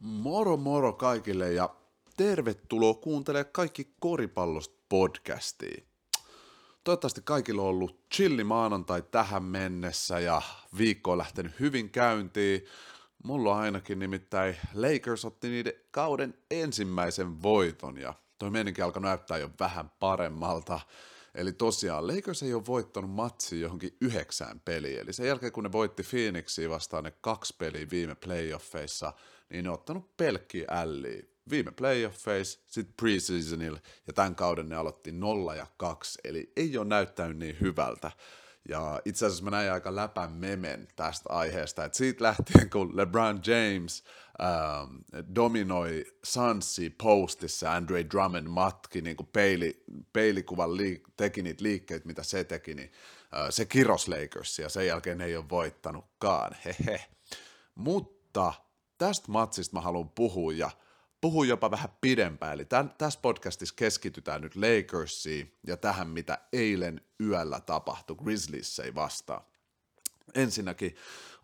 Moro moro kaikille ja tervetuloa kuuntelemaan kaikki koripallosta podcastia. Toivottavasti kaikilla on ollut chilli maanantai tähän mennessä ja viikko on lähtenyt hyvin käyntiin. Mulla ainakin nimittäin Lakers otti niiden kauden ensimmäisen voiton ja toi meininki alkoi näyttää jo vähän paremmalta. Eli tosiaan Lakers ei ole voittanut matsia johonkin yhdeksään peliin. Eli sen jälkeen kun ne voitti Phoenixia vastaan ne kaksi peliä viime playoffeissa, niin ne on ottanut pelkkiä älliä. Viime playoffeissa, sitten preseasonilla ja tämän kauden ne aloitti 0 ja 2, eli ei ole näyttänyt niin hyvältä. Ja itse asiassa mä näin aika läpän memen tästä aiheesta, että siitä lähtien kun LeBron James ähm, dominoi Sansi postissa, Andre Drummond matki niin kuin peili, peilikuvan liik- teki niitä liikkeitä, mitä se teki, niin äh, se kiros Lakersia, sen jälkeen ei ole voittanutkaan, hehe. Mutta tästä matsista mä haluan puhua ja puhua jopa vähän pidempään. Eli tämän, tässä podcastissa keskitytään nyt Lakersiin ja tähän, mitä eilen yöllä tapahtui Grizzliesiin vastaan. Ensinnäkin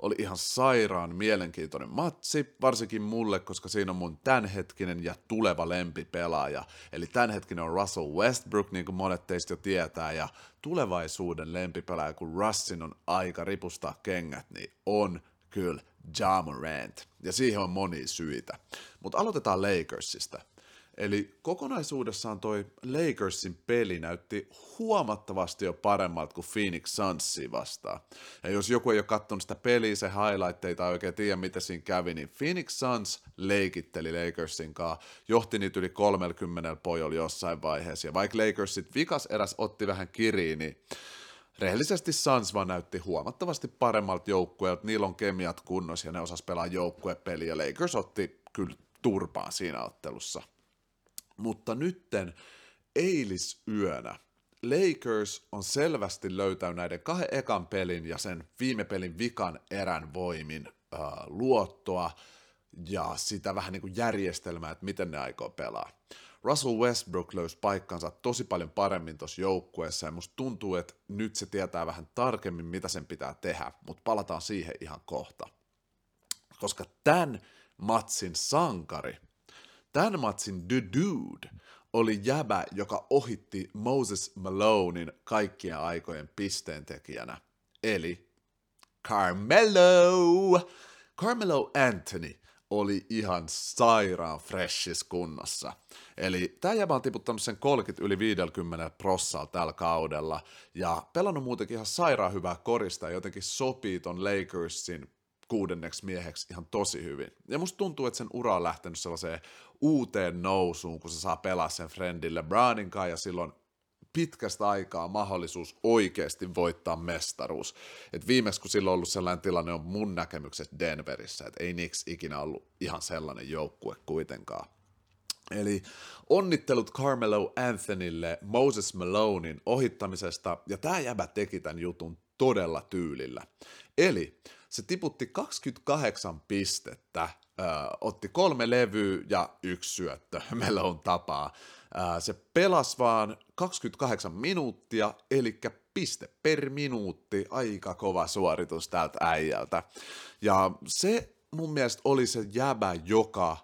oli ihan sairaan mielenkiintoinen matsi, varsinkin mulle, koska siinä on mun tämänhetkinen ja tuleva lempipelaaja. Eli tämänhetkinen on Russell Westbrook, niin kuin monet teistä jo tietää, ja tulevaisuuden lempipelaaja, kun Russin on aika ripustaa kengät, niin on kyllä Ja Morant. Ja siihen on moni syitä. Mutta aloitetaan Lakersista. Eli kokonaisuudessaan toi Lakersin peli näytti huomattavasti jo paremmalta kuin Phoenix Sunsi vastaan. Ja jos joku ei ole katsonut sitä peliä, se highlightteita tai oikein tiedä, mitä siinä kävi, niin Phoenix Suns leikitteli Lakersin kanssa, johti niitä yli 30 pojolla jossain vaiheessa, ja vaikka Lakersit vikas eräs otti vähän kiriin, niin rehellisesti Suns vaan näytti huomattavasti paremmalta joukkueelta, niillä on kemiat kunnossa ja ne osas pelaa joukkuepeliä, Lakers otti kyllä turpaan siinä ottelussa. Mutta nytten eilisyönä Lakers on selvästi löytänyt näiden kahden ekan pelin ja sen viime pelin vikan erän voimin äh, luottoa ja sitä vähän niin kuin järjestelmää, että miten ne aikoo pelaa. Russell Westbrook löysi paikkansa tosi paljon paremmin tuossa joukkueessa ja musta tuntuu, että nyt se tietää vähän tarkemmin, mitä sen pitää tehdä, mutta palataan siihen ihan kohta. Koska tämän matsin sankari, tämän matsin the dude, oli jäbä, joka ohitti Moses Malonein kaikkien aikojen pisteentekijänä, eli Carmelo. Carmelo Anthony oli ihan sairaan freshis kunnossa. Eli tämä jäbä on tiputtanut sen 30 yli 50 prossalla tällä kaudella, ja pelannut muutenkin ihan sairaan hyvää korista, ja jotenkin sopii ton Lakersin kuudenneksi mieheksi ihan tosi hyvin. Ja musta tuntuu, että sen ura on lähtenyt sellaiseen uuteen nousuun, kun se saa pelaa sen friendille Brownin kanssa, ja silloin pitkästä aikaa mahdollisuus oikeasti voittaa mestaruus. Et viimeksi kun silloin on ollut sellainen tilanne on mun näkemykset Denverissä, että ei Knicks ikinä ollut ihan sellainen joukkue kuitenkaan. Eli onnittelut Carmelo Anthonylle Moses Malonein ohittamisesta, ja tämä jäbä teki tämän jutun todella tyylillä. Eli se tiputti 28 pistettä, äh, otti kolme levyä ja yksi syöttö Melon tapaa. Äh, se pelasi vaan 28 minuuttia, eli piste per minuutti, aika kova suoritus tältä äijältä. Ja se mun mielestä oli se jäbä, joka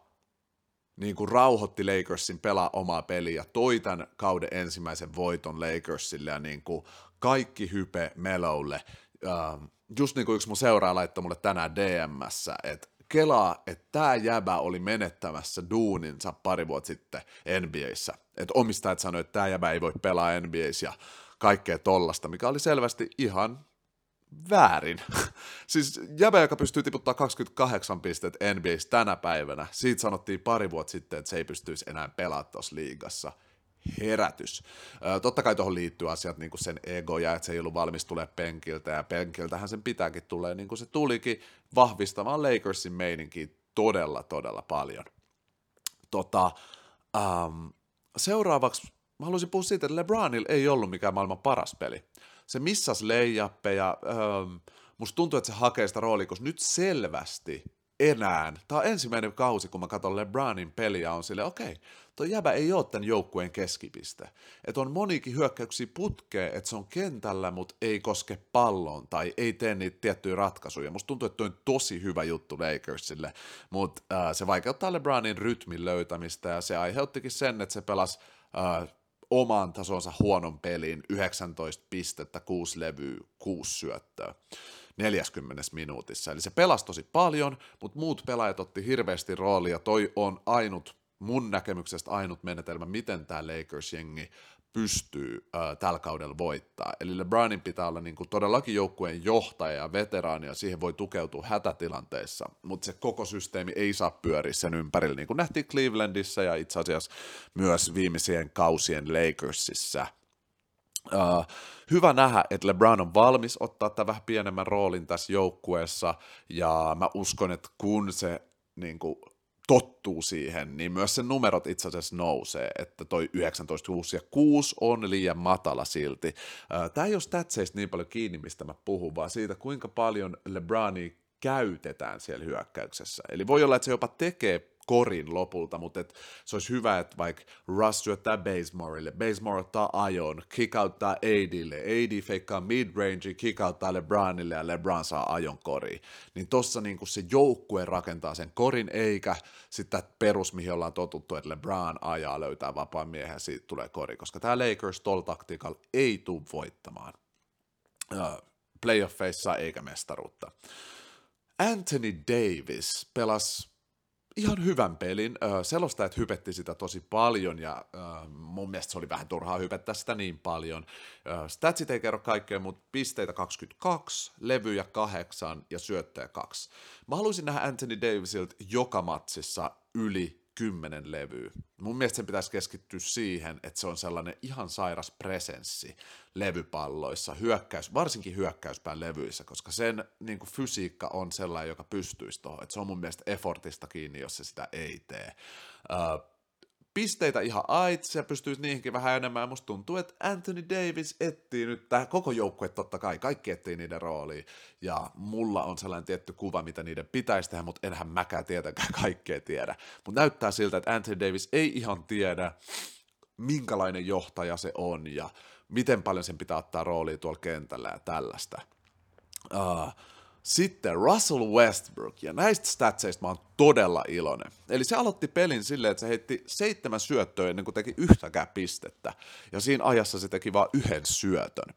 niin kuin rauhoitti Lakersin pelaa omaa peliä, toi tämän kauden ensimmäisen voiton Lakersille ja niin kuin kaikki hype Meloulle. Uh, just niin kuin yksi mun seuraaja laittoi mulle tänään DMssä, että kelaa, että tämä jäbä oli menettämässä duuninsa pari vuotta sitten NBAissä. Että omistajat sanoivat, että tämä jäbä ei voi pelaa NBAissä ja kaikkea tollasta, mikä oli selvästi ihan väärin. siis jäbä, joka pystyy tiputtaa 28 pistettä NBAissä tänä päivänä, siitä sanottiin pari vuotta sitten, että se ei pystyisi enää pelaamaan tuossa liigassa herätys. totta kai tuohon liittyy asiat niin kuin sen ego ja että se ei ollut valmis tulee penkiltä ja penkiltähän sen pitääkin tulee niin kuin se tulikin vahvistamaan Lakersin meininkiä todella todella paljon. Tota, ähm, seuraavaksi mä haluaisin puhua siitä, että LeBronilla ei ollut mikään maailman paras peli. Se missas leijappeja, ähm, musta tuntuu, että se hakee sitä roolia, koska nyt selvästi enää, tämä on ensimmäinen kausi, kun mä katson LeBronin peliä, on sille okei, okay, toi jäbä ei ole tämän joukkueen keskipiste. Että on monikin hyökkäyksiä putkee, että se on kentällä, mutta ei koske palloon tai ei tee niitä tiettyjä ratkaisuja. Musta tuntuu, että toi on tosi hyvä juttu Lakersille, mutta äh, se vaikeuttaa LeBronin rytmin löytämistä ja se aiheuttikin sen, että se pelasi äh, oman tasonsa huonon pelin, 19 pistettä, 6 levyä, 6 syöttöä. 40 minuutissa. Eli se pelasi tosi paljon, mutta muut pelaajat otti hirveästi roolia. Toi on ainut, mun näkemyksestä ainut menetelmä, miten tämä Lakers-jengi pystyy äh, tällä kaudella voittaa. Eli LeBronin pitää olla niin kuin todellakin joukkueen johtaja ja veteraani, ja siihen voi tukeutua hätätilanteissa, mutta se koko systeemi ei saa pyöriä sen ympärillä, niin kuin nähtiin Clevelandissa ja itse asiassa myös viimeisien kausien Lakersissa – Uh, hyvä nähdä, että LeBron on valmis ottaa tämän vähän pienemmän roolin tässä joukkueessa, ja mä uskon, että kun se niin kuin, tottuu siihen, niin myös sen numerot itse asiassa nousee, että toi 19, 6 ja 6 on liian matala silti. Tämä ei ole statseista niin paljon kiinni, mistä mä puhun, vaan siitä, kuinka paljon LeBronia käytetään siellä hyökkäyksessä. Eli voi olla, että se jopa tekee korin lopulta, mutta et se olisi hyvä, että vaikka Russ syöttää Basemorelle, Basemore ottaa ajon, kickouttaa ADlle, AD feikkaa midrange, kickouttaa LeBronille ja LeBron saa ajon koriin. Niin tossa niinku se joukkue rakentaa sen korin, eikä sitä perus, mihin ollaan totuttu, että LeBron ajaa, löytää vapaan miehen siitä tulee kori, koska tämä Lakers tol taktiikalla ei tule voittamaan playoffeissa eikä mestaruutta. Anthony Davis pelasi ihan hyvän pelin. Selostajat hypetti sitä tosi paljon ja mun mielestä se oli vähän turhaa hypettää sitä niin paljon. Statsit ei kerro kaikkea, mutta pisteitä 22, levyjä 8 ja syöttäjä 2. Mä haluaisin nähdä Anthony Davisilta joka matsissa yli kymmenen levyä. Mun mielestä sen pitäisi keskittyä siihen, että se on sellainen ihan sairas presenssi levypalloissa, hyökkäys, varsinkin hyökkäyspään levyissä, koska sen niin kuin fysiikka on sellainen, joka pystyisi tuohon. Se on mun mielestä effortista kiinni, jos se sitä ei tee. Pisteitä ihan ait, se pystyisi niihinkin vähän enemmän. Musta tuntuu, että Anthony Davis etsii nyt, tämä koko joukkue totta kai, kaikki etsii niiden rooliin. Ja mulla on sellainen tietty kuva, mitä niiden pitäisi tehdä, mutta enhän mäkään tietenkään kaikkea tiedä. Mutta näyttää siltä, että Anthony Davis ei ihan tiedä, minkälainen johtaja se on ja miten paljon sen pitää ottaa roolia tuolla kentällä ja tällaista. Uh, sitten Russell Westbrook, ja näistä statseista mä oon todella iloinen. Eli se aloitti pelin silleen, että se heitti seitsemän syöttöä ennen kuin teki yhtäkään pistettä, ja siinä ajassa se teki vain yhden syötön.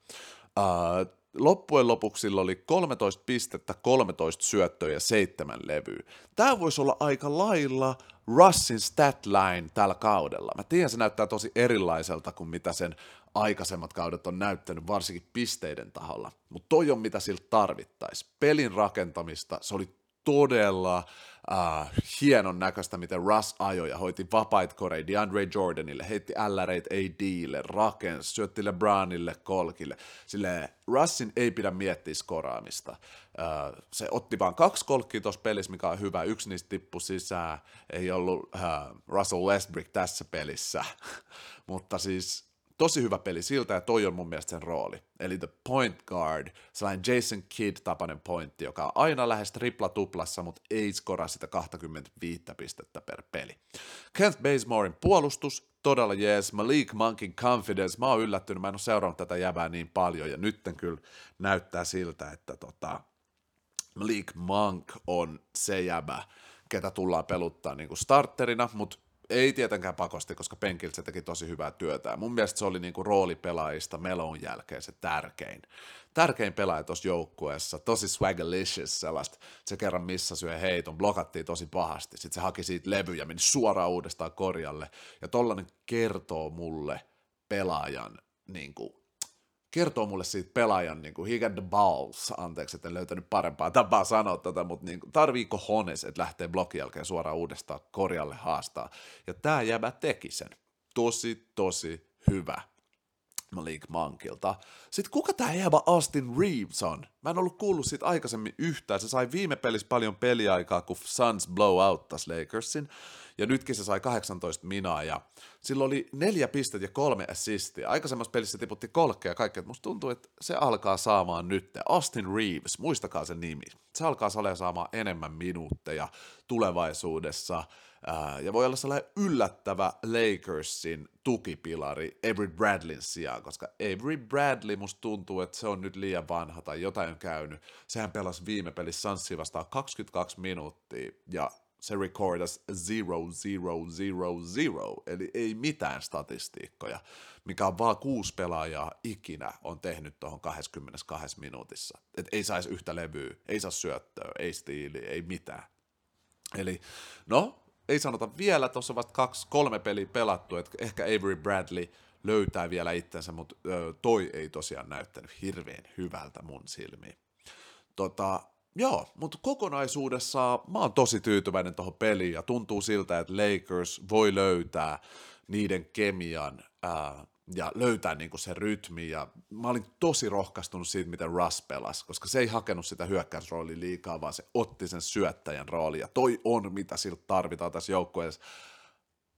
Uh, loppujen lopuksi sillä oli 13 pistettä, 13 syöttöä ja 7 levyä. Tämä voisi olla aika lailla Russin statline tällä kaudella. Mä tiedän, se näyttää tosi erilaiselta kuin mitä sen aikaisemmat kaudet on näyttänyt, varsinkin pisteiden taholla. Mutta toi on mitä siltä tarvittaisi. Pelin rakentamista, se oli todella uh, hienon näköistä, miten Russ ajoi ja hoiti vapait korei DeAndre Jordanille, heitti älläreitä ADlle, rakensi, syötti LeBronille, kolkille. Sille Russin ei pidä miettiä skoraamista. Uh, se otti vain kaksi kolkkia tuossa pelissä, mikä on hyvä. Yksi niistä tippui sisään. Ei ollut uh, Russell Westbrook tässä pelissä. Mutta siis tosi hyvä peli siltä, ja toi on mun mielestä sen rooli. Eli the point guard, sellainen Jason Kidd-tapainen pointti, joka on aina lähes tripla-tuplassa, mutta ei skoraa sitä 25 pistettä per peli. Kent Basemorein puolustus, todella jees. Malik Monkin confidence, mä oon yllättynyt, mä en ole seurannut tätä jävää niin paljon, ja nytten kyllä näyttää siltä, että tota, Malik Monk on se jäbä, ketä tullaan peluttaa niin kuin starterina, mutta ei tietenkään pakosti, koska penkiltä se teki tosi hyvää työtä. Mun mielestä se oli niinku roolipelaajista Melon jälkeen se tärkein. Tärkein pelaaja tuossa joukkueessa, tosi swagalicious sellaista. Se kerran missä syö heiton, blokattiin tosi pahasti. Sitten se haki siitä levyjä, meni suoraan uudestaan korjalle. Ja tollanen kertoo mulle pelaajan niin kuin, kertoo mulle siitä pelaajan, niin kuin, he got the balls, anteeksi, että en löytänyt parempaa tapaa sanoa tätä, mutta niin tarviiko Hones, että lähtee blokin jälkeen suoraan uudestaan korjalle haastaa. Ja tämä jäbä teki sen. Tosi, tosi hyvä. Malik Mankilta. Sitten kuka tämä jäbä Austin Reeves on? Mä en ollut kuullut siitä aikaisemmin yhtään. Se sai viime pelissä paljon peliaikaa, kun Suns blow out Lakersin. ja nytkin se sai 18 minaa, ja sillä oli neljä pistettä ja kolme assistia. Aikaisemmassa pelissä tiputti kolkea ja kaikkea, musta tuntuu, että se alkaa saamaan nyt. Austin Reeves, muistakaa sen nimi. Se alkaa saamaan enemmän minuutteja tulevaisuudessa, ja voi olla sellainen yllättävä Lakersin tukipilari Avery Bradleyn sijaan, koska Avery Bradley musta tuntuu, että se on nyt liian vanha tai jotain on käynyt. Sehän pelasi viime pelissä Sanssi vastaan 22 minuuttia ja se recordas 0000, eli ei mitään statistiikkoja, mikä on vaan kuusi pelaajaa ikinä on tehnyt tuohon 22 minuutissa. Et ei saisi yhtä levyä, ei saa syöttöä, ei stiili, ei mitään. Eli no, ei sanota vielä, tuossa on vasta kaksi, kolme peliä pelattu, että ehkä Avery Bradley löytää vielä itsensä, mutta toi ei tosiaan näyttänyt hirveän hyvältä mun silmiin. Tota, joo, mutta kokonaisuudessaan mä oon tosi tyytyväinen tuohon peliin ja tuntuu siltä, että Lakers voi löytää niiden kemian ää, ja löytää niinku se rytmi. Ja mä olin tosi rohkaistunut siitä, miten Russ pelasi, koska se ei hakenut sitä hyökkäysroolia liikaa, vaan se otti sen syöttäjän rooli. Ja toi on, mitä siltä tarvitaan tässä joukkueessa.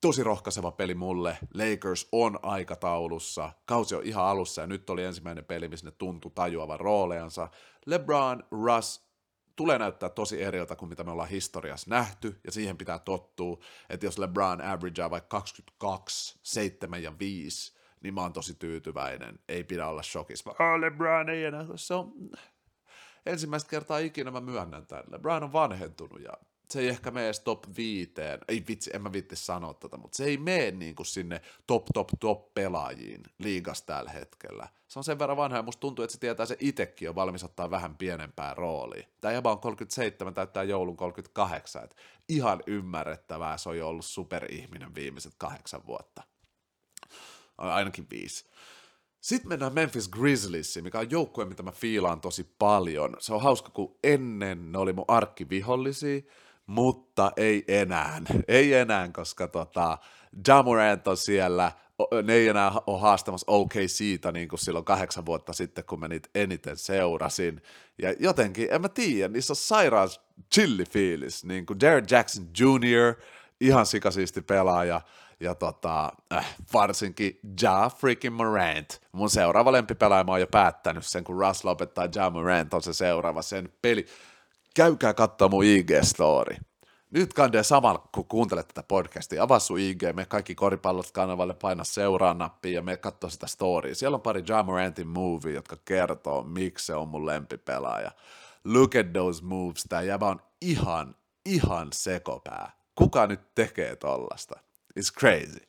Tosi rohkaiseva peli mulle. Lakers on aikataulussa. Kausi on ihan alussa ja nyt oli ensimmäinen peli, missä ne tuntui tajuavan rooleansa. LeBron, Russ, tulee näyttää tosi eriltä kuin mitä me ollaan historiassa nähty, ja siihen pitää tottua, että jos LeBron averagea vaikka 22, 7 ja 5, niin mä oon tosi tyytyväinen. Ei pidä olla shokissa. Oh, LeBron ei enää. Se on ensimmäistä kertaa ikinä mä myönnän tämän. LeBron on vanhentunut ja se ei ehkä mene top viiteen, ei vitsi, en mä vitti sanoa tätä, mutta se ei mene niin kuin sinne top, top, top pelaajiin liigas tällä hetkellä. Se on sen verran vanha ja musta tuntuu, että se tietää se itekin on valmis ottaa vähän pienempää roolia. Tämä jäbä on 37, täyttää joulun 38, että ihan ymmärrettävää, se on jo ollut superihminen viimeiset kahdeksan vuotta ainakin viisi. Sitten mennään Memphis Grizzliesiin, mikä on joukkue, mitä mä fiilaan tosi paljon. Se on hauska, kun ennen ne oli mun arkkivihollisia, mutta ei enää. Ei enää, koska tota, Jamorant on siellä, ne ei enää ole haastamassa OKCta niin kuin silloin kahdeksan vuotta sitten, kun mä niitä eniten seurasin. Ja jotenkin, en mä tiedä, niissä on sairaan chilli fiilis, niin kuin Jared Jackson Jr., ihan sikasiisti pelaaja, ja tota, äh, varsinkin Ja freaking Morant. Mun seuraava lempipelaaja mä oon jo päättänyt sen, kun Russ lopettaa Ja Morant on se seuraava sen peli. Käykää katsoa mun IG-story. Nyt kandee samalla, kun kuuntelet tätä podcastia, avaa sun IG, me kaikki koripallot kanavalle, paina seuraa nappia ja me katsoa sitä storya. Siellä on pari Ja Morantin movie, jotka kertoo, miksi se on mun lempipelaaja. Look at those moves, tää jäbä on ihan, ihan sekopää. Kuka nyt tekee tollasta? It's crazy.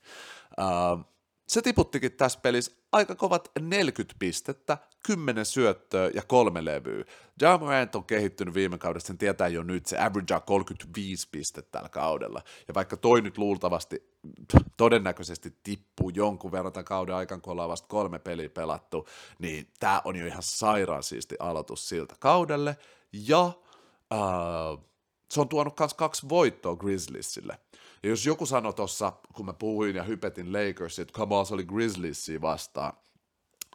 Uh, se tiputtikin tässä pelissä aika kovat 40 pistettä, 10 syöttöä ja kolme levyä. Ja Morant on kehittynyt viime kaudesta, sen tietää jo nyt, se averagea 35 pistettä tällä kaudella. Ja vaikka toi nyt luultavasti todennäköisesti tippuu jonkun verran tämän kauden aikana, kun ollaan vasta kolme peliä pelattu, niin tämä on jo ihan sairaan siisti aloitus siltä kaudelle. Ja uh, se on tuonut myös kaksi voittoa Grizzliesille. Ja jos joku sanoi tuossa, kun mä puhuin ja hypetin Lakers, että come on, se oli Grizzliesia vastaan,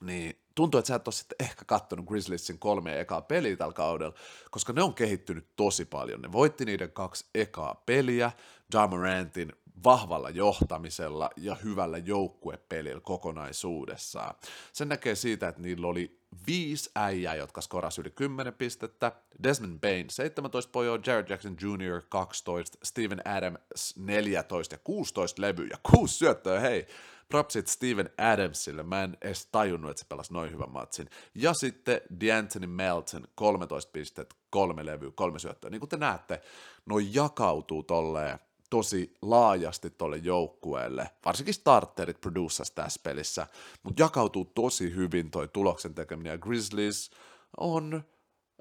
niin tuntuu, että sä et ole sitten ehkä kattonut Grizzliesin kolme ekaa peliä tällä kaudella, koska ne on kehittynyt tosi paljon. Ne voitti niiden kaksi ekaa peliä, Ja Morantin vahvalla johtamisella ja hyvällä joukkuepelillä kokonaisuudessaan. Sen näkee siitä, että niillä oli viisi äijää, jotka skorasi yli 10 pistettä, Desmond Bain 17 pojoa, Jared Jackson Jr. 12, Steven Adams 14 ja 16 levyä 6 syöttöä, hei, propsit Steven Adamsille, mä en edes tajunnut, että se pelasi noin hyvän matsin. Ja sitten D'Anthony Melton 13 pistettä, kolme levyä, kolme syöttöä. Niin kuin te näette, noin jakautuu tolleen tosi laajasti tuolle joukkueelle, varsinkin starterit producers tässä pelissä, mutta jakautuu tosi hyvin toi tuloksen tekeminen, ja Grizzlies on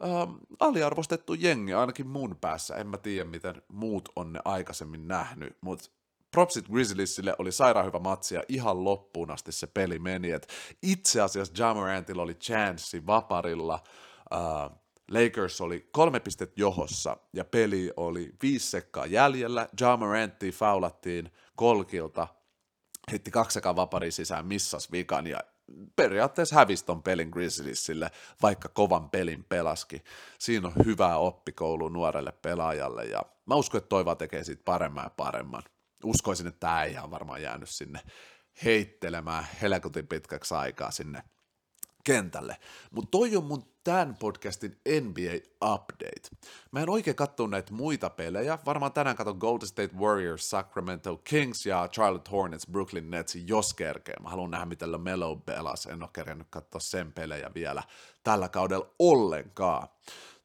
ähm, aliarvostettu jengi, ainakin mun päässä, en mä tiedä miten muut on ne aikaisemmin nähnyt, mutta propsit Grizzliesille oli sairaan hyvä matsi ja ihan loppuun asti se peli meni, et itse asiassa Jamorantilla oli chanssi vaparilla, äh, Lakers oli kolme pistet johossa ja peli oli viisi sekkaa jäljellä. Ja Morantti faulattiin kolkilta, heitti kaksakaan vapari sisään, missas vikan ja periaatteessa hävisi ton pelin Grizzliesille, vaikka kovan pelin pelaski. Siinä on hyvää oppikoulu nuorelle pelaajalle ja mä uskon, että Toiva tekee siitä paremman ja paremman. uskoisin, että tämä ei ole varmaan jäänyt sinne heittelemään helkutin pitkäksi aikaa sinne kentälle. Mutta toi on mun tämän podcastin NBA Update. Mä en oikein katso näitä muita pelejä. Varmaan tänään katson Golden State Warriors, Sacramento Kings ja Charlotte Hornets, Brooklyn Nets, jos kerkee. Mä haluan nähdä, miten Melo pelas. En ole kerännyt katsoa sen pelejä vielä tällä kaudella ollenkaan.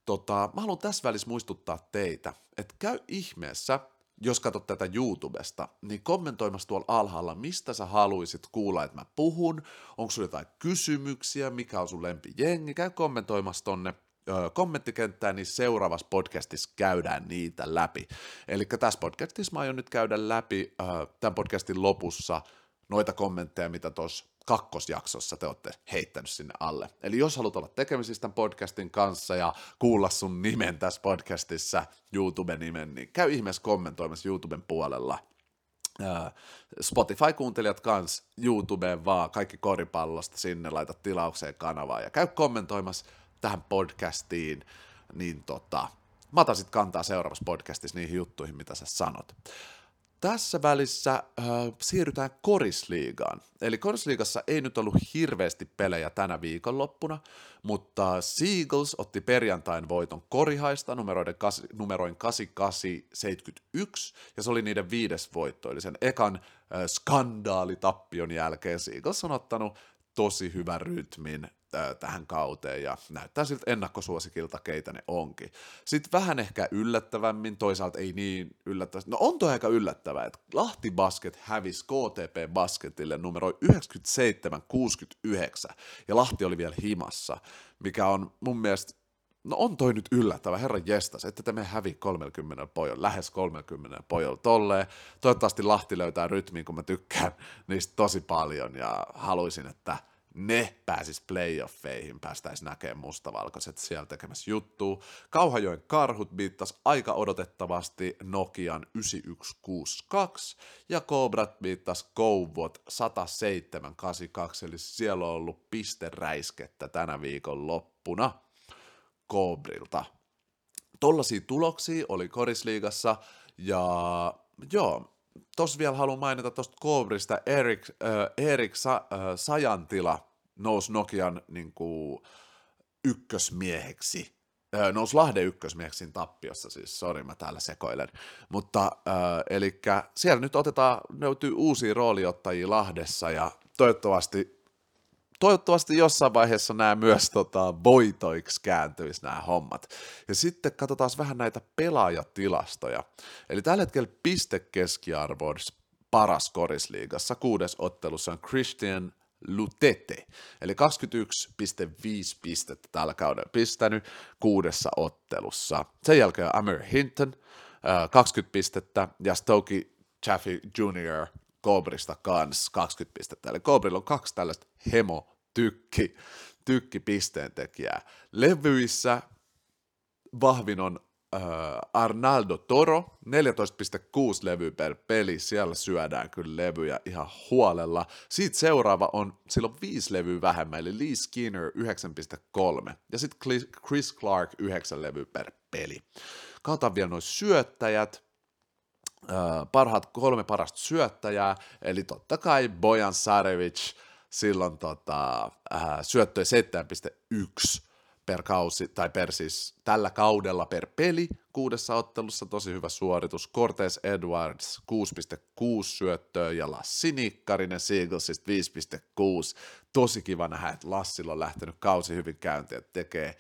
Tota, mä haluan tässä välissä muistuttaa teitä, että käy ihmeessä jos katsot tätä YouTubesta, niin kommentoimassa tuolla alhaalla, mistä sä haluaisit kuulla, että mä puhun, onko sulla jotain kysymyksiä, mikä on sun lempijengi, käy kommentoimassa tonne ö, kommenttikenttään, niin seuraavassa podcastissa käydään niitä läpi. Eli tässä podcastissa mä aion nyt käydä läpi ö, tämän podcastin lopussa noita kommentteja, mitä tuossa kakkosjaksossa te olette heittänyt sinne alle. Eli jos haluat olla tekemisissä tämän podcastin kanssa ja kuulla sun nimen tässä podcastissa, YouTube-nimen, niin käy ihmeessä kommentoimassa YouTuben puolella. Spotify-kuuntelijat kans YouTubeen vaan, kaikki koripallosta sinne, laita tilaukseen kanavaa ja käy kommentoimassa tähän podcastiin, niin tota, mä otan sit kantaa seuraavassa podcastissa niihin juttuihin, mitä sä sanot. Tässä välissä äh, siirrytään korisliigaan. Eli korisliigassa ei nyt ollut hirveästi pelejä tänä viikonloppuna, mutta Seagulls otti perjantain voiton korihaista numeroiden, numeroin 8871, ja se oli niiden viides voitto, eli sen ekan äh, skandaalitappion jälkeen Seagulls on ottanut tosi hyvän rytmin tähän kauteen ja näyttää siltä ennakkosuosikilta, keitä ne onkin. Sitten vähän ehkä yllättävämmin, toisaalta ei niin yllättävästi. No on toi aika yllättävää, että Lahti Basket hävisi KTP Basketille numero 9769 ja Lahti oli vielä himassa, mikä on mun mielestä No on toi nyt yllättävä, herra jestas, että te me hävi 30 pojolla, lähes 30 pojolla tolleen. Toivottavasti Lahti löytää rytmiin, kun mä tykkään niistä tosi paljon ja haluaisin, että ne pääsis playoffeihin, päästäisiin näkemään mustavalkoiset siellä tekemässä juttua. Kauhajoen karhut biittas aika odotettavasti Nokian 9162 ja Cobrat biittas Kouvot 1782, eli siellä on ollut pisteräiskettä tänä viikon loppuna Cobrilta. Tollaisia tuloksia oli Korisliigassa ja joo, tos vielä haluan mainita tuosta Kobrista, Erik, äh, Erik Sa, äh, Sajantila nousi Nokian niin kuin, ykkösmieheksi, äh, nousi Lahden ykkösmieheksi tappiossa, siis sori mä täällä sekoilen, mutta äh, eli siellä nyt otetaan, löytyy uusia rooliottajia Lahdessa ja toivottavasti toivottavasti jossain vaiheessa nämä myös tota, voitoiksi kääntyisi nämä hommat. Ja sitten katsotaan vähän näitä pelaajatilastoja. Eli tällä hetkellä pistekeskiarvo paras korisliigassa. Kuudes ottelussa on Christian Lutete, eli 21,5 pistettä tällä kaudella pistänyt kuudessa ottelussa. Sen jälkeen Amir Hinton, 20 pistettä, ja Stokey Chaffee Jr. Cobrista kans 20 pistettä. Eli Cobrilla on kaksi tällaista hemo tykki, tykki. Levyissä vahvin on äh, Arnaldo Toro, 14,6 levyä per peli, siellä syödään kyllä levyjä ihan huolella. Siitä seuraava on, sillä on viisi levyä vähemmän, eli Lee Skinner 9,3, ja sitten Chris Clark 9 levyä per peli. Katsotaan vielä noin syöttäjät, parhaat kolme parasta syöttäjää, eli totta kai Bojan Sarevic, silloin tota, äh, syöttöjä 7,1 per kausi, tai per siis tällä kaudella per peli kuudessa ottelussa, tosi hyvä suoritus. Cortez Edwards 6,6 syöttöä ja Lassi Nikkarinen Seaglesista 5,6. Tosi kiva nähdä, että Lassilla on lähtenyt kausi hyvin käyntiin, tekee,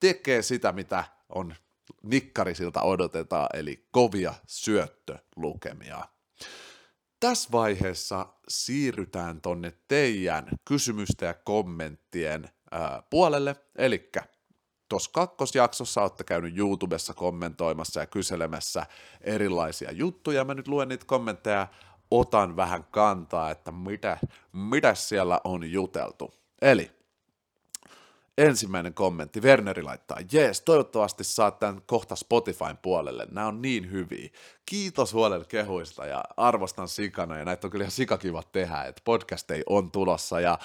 tekee sitä, mitä on nikkarisilta odotetaan, eli kovia syöttölukemia. Tässä vaiheessa siirrytään tonne teidän kysymysten ja kommenttien ää, puolelle, eli tuossa kakkosjaksossa olette käynyt YouTubessa kommentoimassa ja kyselemässä erilaisia juttuja. Mä nyt luen niitä kommentteja, otan vähän kantaa, että mitä, mitä siellä on juteltu. Eli Ensimmäinen kommentti, Werneri laittaa, jees, toivottavasti saat tämän kohta Spotifyn puolelle, nämä on niin hyviä. Kiitos huolelle kehuista ja arvostan sikana ja näitä on kyllä ihan sikakiva tehdä, että podcasteja on tulossa ja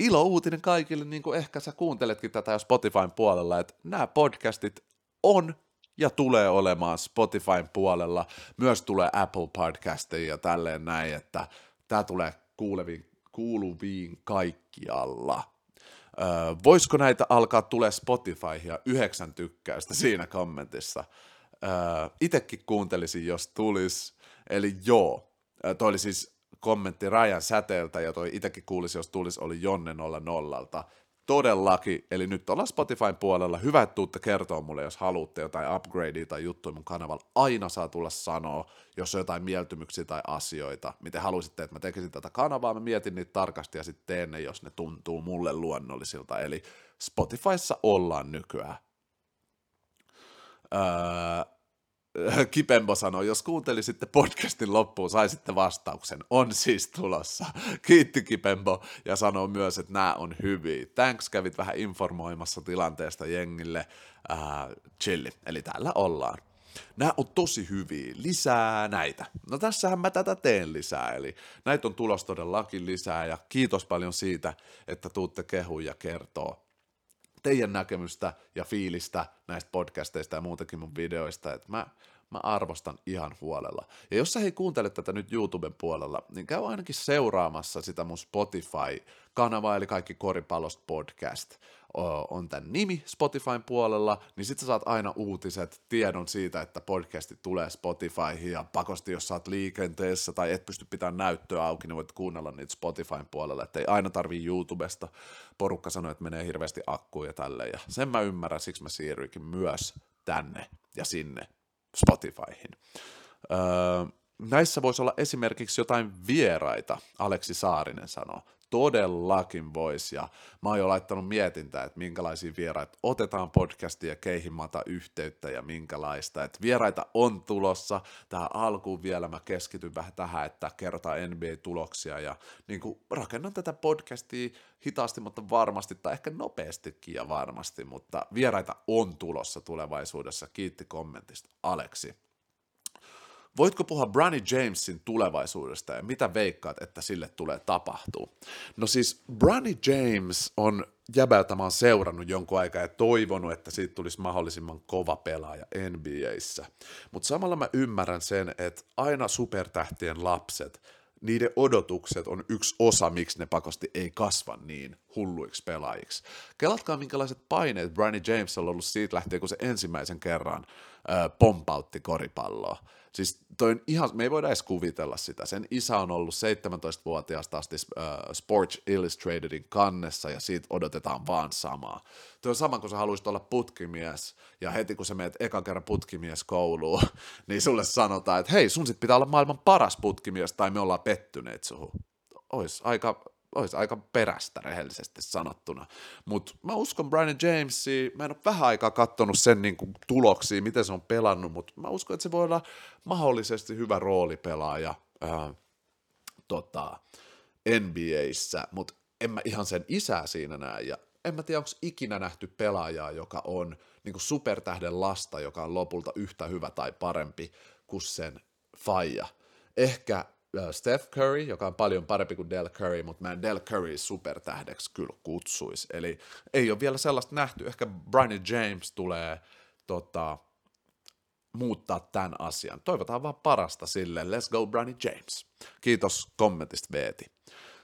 ilo uutinen kaikille, niin kuin ehkä sä kuunteletkin tätä jo Spotifyn puolella, että nämä podcastit on ja tulee olemaan Spotifyn puolella, myös tulee Apple Podcastiin ja tälleen näin, että tämä tulee kuuleviin, kuuluviin kaikkialla. Öö, voisiko näitä alkaa tulee Spotify ja yhdeksän tykkäystä siinä kommentissa? Öö, itekin kuuntelisin, jos tulis. Eli joo, toi oli siis kommentti Rajan säteeltä ja toi itekin kuulisi, jos tulisi, oli Jonne 00 todellakin, eli nyt ollaan Spotifyn puolella, hyvä, että tuutte kertoa mulle, jos haluatte jotain upgradea tai juttuja mun kanavalla, aina saa tulla sanoa, jos on jotain mieltymyksiä tai asioita, miten haluaisitte, että mä tekisin tätä kanavaa, mä mietin niitä tarkasti ja sitten teen ne, jos ne tuntuu mulle luonnollisilta, eli Spotifyssa ollaan nykyään. Öö, Kipembo sanoi, jos kuuntelisitte podcastin loppuun, saisitte vastauksen. On siis tulossa. Kiitti Kipembo ja sanoi myös, että nämä on hyviä. Thanks, kävit vähän informoimassa tilanteesta jengille. Äh, chilli, eli täällä ollaan. Nämä on tosi hyviä. Lisää näitä. No tässähän mä tätä teen lisää, eli näitä on tulos todellakin lisää, ja kiitos paljon siitä, että tuutte kehuja ja kertoo teidän näkemystä ja fiilistä näistä podcasteista ja muutenkin mun videoista, että mä, mä arvostan ihan huolella. Ja jos sä hei kuuntelet tätä nyt YouTuben puolella, niin käy ainakin seuraamassa sitä mun Spotify-kanavaa, eli kaikki koripallost podcast on tämän nimi Spotifyn puolella, niin sit sä saat aina uutiset, tiedon siitä, että podcasti tulee Spotifyhin ja pakosti, jos sä oot liikenteessä tai et pysty pitämään näyttöä auki, niin voit kuunnella niitä Spotifyn puolella, että ei aina tarvii YouTubesta. Porukka sanoo, että menee hirveästi akkuja ja tälleen, ja sen mä ymmärrän, siksi mä siirryinkin myös tänne ja sinne Spotifyhin. Öö, näissä voisi olla esimerkiksi jotain vieraita, Aleksi Saarinen sanoo todellakin voisi, ja mä oon jo laittanut mietintää, että minkälaisia vieraita otetaan podcastia ja keihin mata yhteyttä ja minkälaista, että vieraita on tulossa, tähän alkuun vielä mä keskityn vähän tähän, että kerrotaan NBA-tuloksia ja niin kuin rakennan tätä podcastia hitaasti, mutta varmasti, tai ehkä nopeastikin ja varmasti, mutta vieraita on tulossa tulevaisuudessa, kiitti kommentista. Aleksi. Voitko puhua Bronny Jamesin tulevaisuudesta ja mitä veikkaat, että sille tulee tapahtuu? No siis Bronny James on jäbältä mä oon seurannut jonkun aikaa ja toivonut, että siitä tulisi mahdollisimman kova pelaaja NBAissä. Mutta samalla mä ymmärrän sen, että aina supertähtien lapset, niiden odotukset on yksi osa, miksi ne pakosti ei kasva niin hulluiksi pelaajiksi. Kelatkaa, minkälaiset paineet Bronny James on ollut siitä lähtien, kun se ensimmäisen kerran pompautti koripalloa. Siis toi on ihan, me ei voida edes kuvitella sitä. Sen isä on ollut 17-vuotiaasta asti uh, Sports Illustratedin kannessa ja siitä odotetaan vaan samaa. Tuo on sama, kun sä haluaisit olla putkimies ja heti kun sä meet ekan kerran putkimies kouluun, niin sulle sanotaan, että hei, sun sit pitää olla maailman paras putkimies tai me ollaan pettyneet suhun. Ois aika olisi aika perästä rehellisesti sanottuna. Mutta mä uskon Brian Jamesi, mä en ole vähän aikaa katsonut sen niin kuin, tuloksia, miten se on pelannut, mutta mä uskon, että se voi olla mahdollisesti hyvä roolipelaaja ää, tota, NBAissä, mutta en mä ihan sen isää siinä näe, ja en mä tiedä, onko ikinä nähty pelaajaa, joka on niin kuin supertähden lasta, joka on lopulta yhtä hyvä tai parempi kuin sen faija. Ehkä Äh, Steph Curry, joka on paljon parempi kuin Del Curry, mutta mä en Del Curry supertähdeksi kyllä kutsuisi. Eli ei ole vielä sellaista nähty. Ehkä Brian James tulee tota, muuttaa tämän asian. Toivotaan vaan parasta sille. Let's go, Brian James. Kiitos kommentista, Veeti.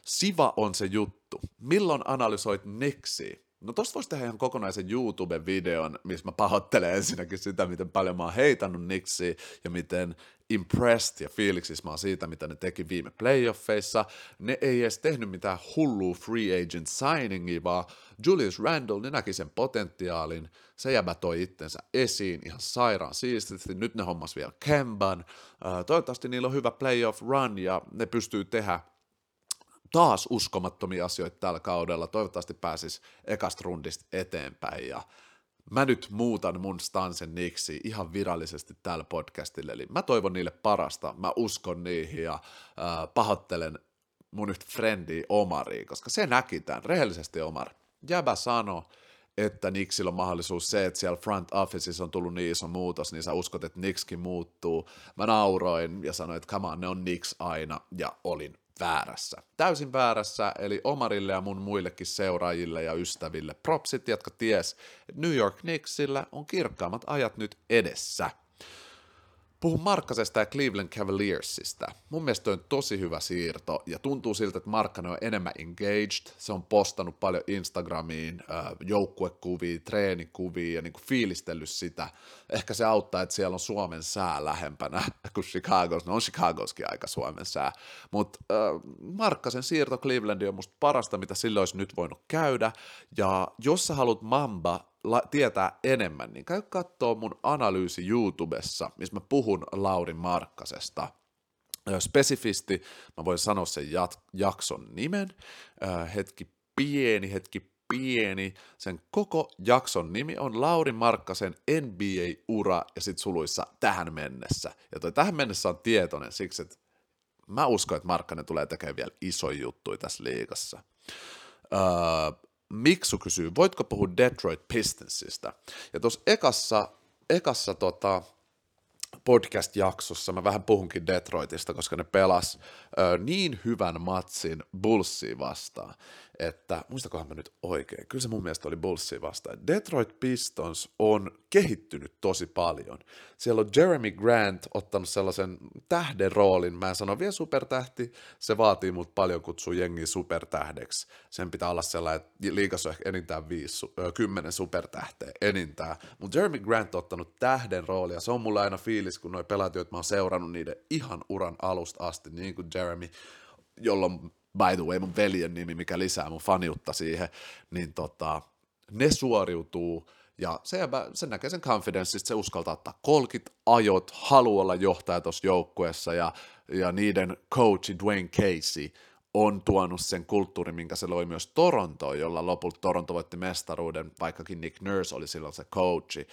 Siva on se juttu. Milloin analysoit Nixia? No tosta voisi tehdä ihan kokonaisen YouTube-videon, missä mä pahoittelen ensinnäkin sitä, miten paljon mä oon heitannut Nixia ja miten impressed ja fiiliksissä mä oon siitä, mitä ne teki viime playoffeissa. Ne ei edes tehnyt mitään hullu free agent signingia, vaan Julius Randle, ne näki sen potentiaalin, se jäbä toi itsensä esiin ihan sairaan siististi, nyt ne hommas vielä Kemban, toivottavasti niillä on hyvä playoff run ja ne pystyy tehdä taas uskomattomia asioita tällä kaudella. Toivottavasti pääsis ekasta rundista eteenpäin ja mä nyt muutan mun stansen niksi ihan virallisesti tällä podcastille, eli mä toivon niille parasta, mä uskon niihin ja äh, pahoittelen mun yhtä frendiä Omariin, koska se näki tämän, rehellisesti Omar. Jäbä sano, että Nixillä on mahdollisuus se, että siellä front officeissa on tullut niin iso muutos, niin sä uskot, että Nixkin muuttuu. Mä nauroin ja sanoin, että come on, ne on Nix aina, ja olin väärässä. Täysin väärässä, eli Omarille ja mun muillekin seuraajille ja ystäville propsit, jotka ties, New York Knicksillä on kirkkaammat ajat nyt edessä – Puhun Markkasesta ja Cleveland Cavaliersista. Mun mielestä on tosi hyvä siirto ja tuntuu siltä, että Markkanen on enemmän engaged. Se on postannut paljon Instagramiin joukkuekuvia, treenikuvia ja niin kuin fiilistellyt sitä. Ehkä se auttaa, että siellä on Suomen sää lähempänä kuin Chicagos. No on Chicagoskin aika Suomen sää. Mutta äh, Markkasen siirto Clevelandiin on musta parasta, mitä sillä olisi nyt voinut käydä. Ja jos sä haluat Mamba la- tietää enemmän, niin käy kattoo mun analyysi YouTubessa, missä mä puhun Lauri Markkasesta. Spesifisti, mä voin sanoa sen jat- jakson nimen, hetki pieni, hetki pieni. Sen koko jakson nimi on Lauri Markkasen NBA-ura ja sit suluissa tähän mennessä. Ja toi tähän mennessä on tietoinen siksi, että mä uskon, että Markkanen tulee tekemään vielä isoja juttuja tässä liigassa. Öö, Miksu kysyy, voitko puhua Detroit Pistonsista? Ja tuossa ekassa, ekassa tota, podcast-jaksossa mä vähän puhunkin Detroitista, koska ne pelas ö, niin hyvän matsin Bullsia vastaan, että muistakohan mä nyt oikein, kyllä se mun mielestä oli Bullsia vastaan. Detroit Pistons on kehittynyt tosi paljon. Siellä on Jeremy Grant ottanut sellaisen tähden roolin, mä en sano vielä supertähti, se vaatii mut paljon kutsua jengiä supertähdeksi. Sen pitää olla sellainen, että liikassa on ehkä enintään viisi, kymmenen supertähteä, enintään. Mutta Jeremy Grant on ottanut tähden roolia, se on mulla aina fiilis, kun noi pelaat, joita mä oon seurannut niiden ihan uran alusta asti, niin kuin Jeremy, jolloin by the way mun veljen nimi, mikä lisää mun faniutta siihen, niin tota, ne suoriutuu ja se, se näkee sen confidenceista, se uskaltaa ottaa kolkit ajot, haluaa olla johtaja tuossa joukkueessa ja, ja niiden coachi Dwayne Casey on tuonut sen kulttuurin, minkä se loi myös Torontoon, jolla lopulta Toronto voitti mestaruuden, vaikkakin Nick Nurse oli silloin se coachi,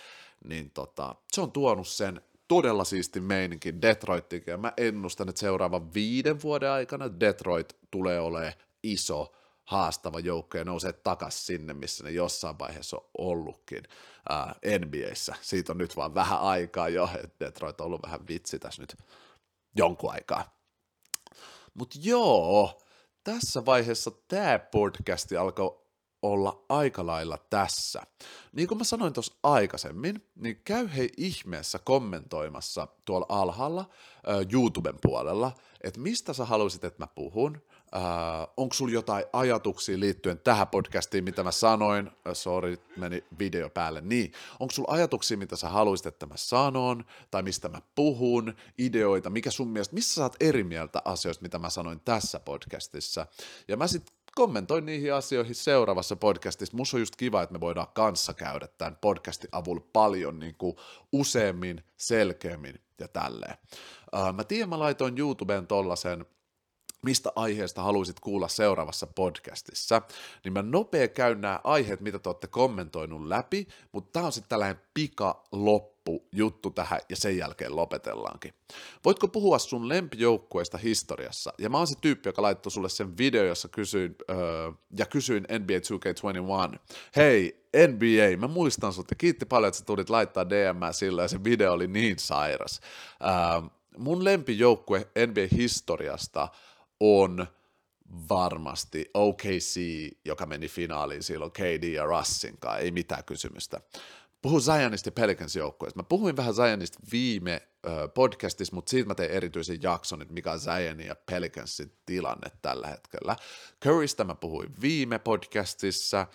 niin tota, se on tuonut sen todella siisti meininki Detroittiin, ja mä ennustan, että seuraavan viiden vuoden aikana Detroit tulee olemaan iso, haastava joukko ja nousee takaisin sinne, missä ne jossain vaiheessa on ollutkin ää, NBAssä. Siitä on nyt vaan vähän aikaa jo, että Detroit on ollut vähän vitsi tässä nyt jonkun aikaa. Mutta joo, tässä vaiheessa tämä podcasti alkoi olla aika lailla tässä. Niin kuin mä sanoin tuossa aikaisemmin, niin käy hei ihmeessä kommentoimassa tuolla alhaalla äh, YouTuben puolella, että mistä sä haluaisit, että mä puhun, äh, onko sulla jotain ajatuksia liittyen tähän podcastiin, mitä mä sanoin, äh, sorry, meni video päälle, niin, onko sulla ajatuksia, mitä sä haluaisit, että mä sanon, tai mistä mä puhun, ideoita, mikä sun mielestä, missä sä oot eri mieltä asioista, mitä mä sanoin tässä podcastissa, ja mä sitten kommentoin niihin asioihin seuraavassa podcastissa. Musta on just kiva, että me voidaan kanssa käydä tämän podcastin avulla paljon niin kuin useammin, selkeämmin ja tälleen. Uh, mä tiedän, mä laitoin YouTubeen tollasen mistä aiheesta haluaisit kuulla seuraavassa podcastissa, niin mä nopea käyn nämä aiheet, mitä te olette kommentoinut läpi, mutta tää on sitten tällainen pika loppu juttu tähän ja sen jälkeen lopetellaankin. Voitko puhua sun lempijoukkueesta historiassa? Ja mä oon se tyyppi, joka laittoi sulle sen video, jossa kysyin, öö, ja kysyin NBA 2K21. Hei, NBA, mä muistan sut ja kiitti paljon, että sä tulit laittaa DM sillä ja se video oli niin sairas. Öö, mun lempijoukkue NBA-historiasta on varmasti OKC, joka meni finaaliin silloin KD ja Russin kanssa, ei mitään kysymystä. Puhu Zionista Pelicans joukkueesta. Mä puhuin vähän Zionista viime podcastissa, mutta siitä mä tein erityisen jakson, että mikä on Zionin ja Pelicansin tilanne tällä hetkellä. Currystä mä puhuin viime podcastissa,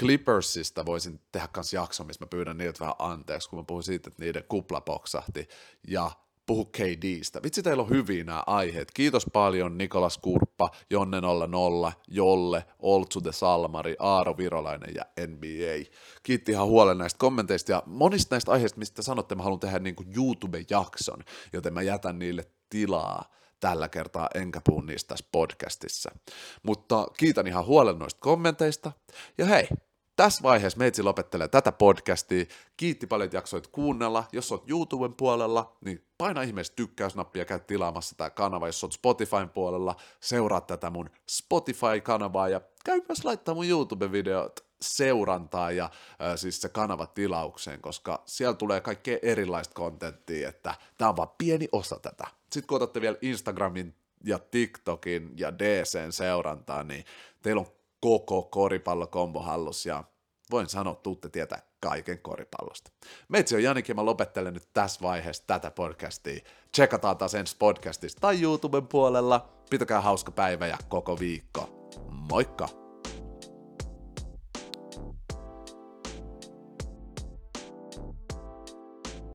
Clippersista voisin tehdä myös jakson, missä mä pyydän niitä vähän anteeksi, kun mä puhuin siitä, että niiden kupla poksahti, ja puhu KDstä. Vitsi, teillä on hyviä nämä aiheet. Kiitos paljon Nikolas Kurppa, Jonne 00, Jolle, Oltsu de Salmari, Aaro Virolainen ja NBA. Kiitti ihan huolen näistä kommenteista ja monista näistä aiheista, mistä sanotte, mä haluan tehdä niin kuin YouTube-jakson, joten mä jätän niille tilaa tällä kertaa enkä puhu niistä tässä podcastissa. Mutta kiitän ihan huolen noista kommenteista. Ja hei, tässä vaiheessa meitsi lopettelee tätä podcastia. Kiitti paljon, että jaksoit kuunnella. Jos oot YouTuben puolella, niin paina ihmeessä tykkäysnappia käy tilaamassa tämä kanava. Jos oot Spotifyn puolella, seuraa tätä mun Spotify-kanavaa ja käy myös laittaa mun YouTube-videot seurantaa ja äh, siis se kanava tilaukseen, koska siellä tulee kaikkea erilaista kontenttia, että tämä on vaan pieni osa tätä. Sitten kun otatte vielä Instagramin ja TikTokin ja DCn seurantaa, niin teillä on koko koripallokombo hallus ja voin sanoa, tuutte tietää kaiken koripallosta. Meitsi on Janik ja mä lopettelen nyt tässä vaiheessa tätä podcastia. Tsekataan taas ensi podcastista tai YouTuben puolella. Pitäkää hauska päivä ja koko viikko. Moikka!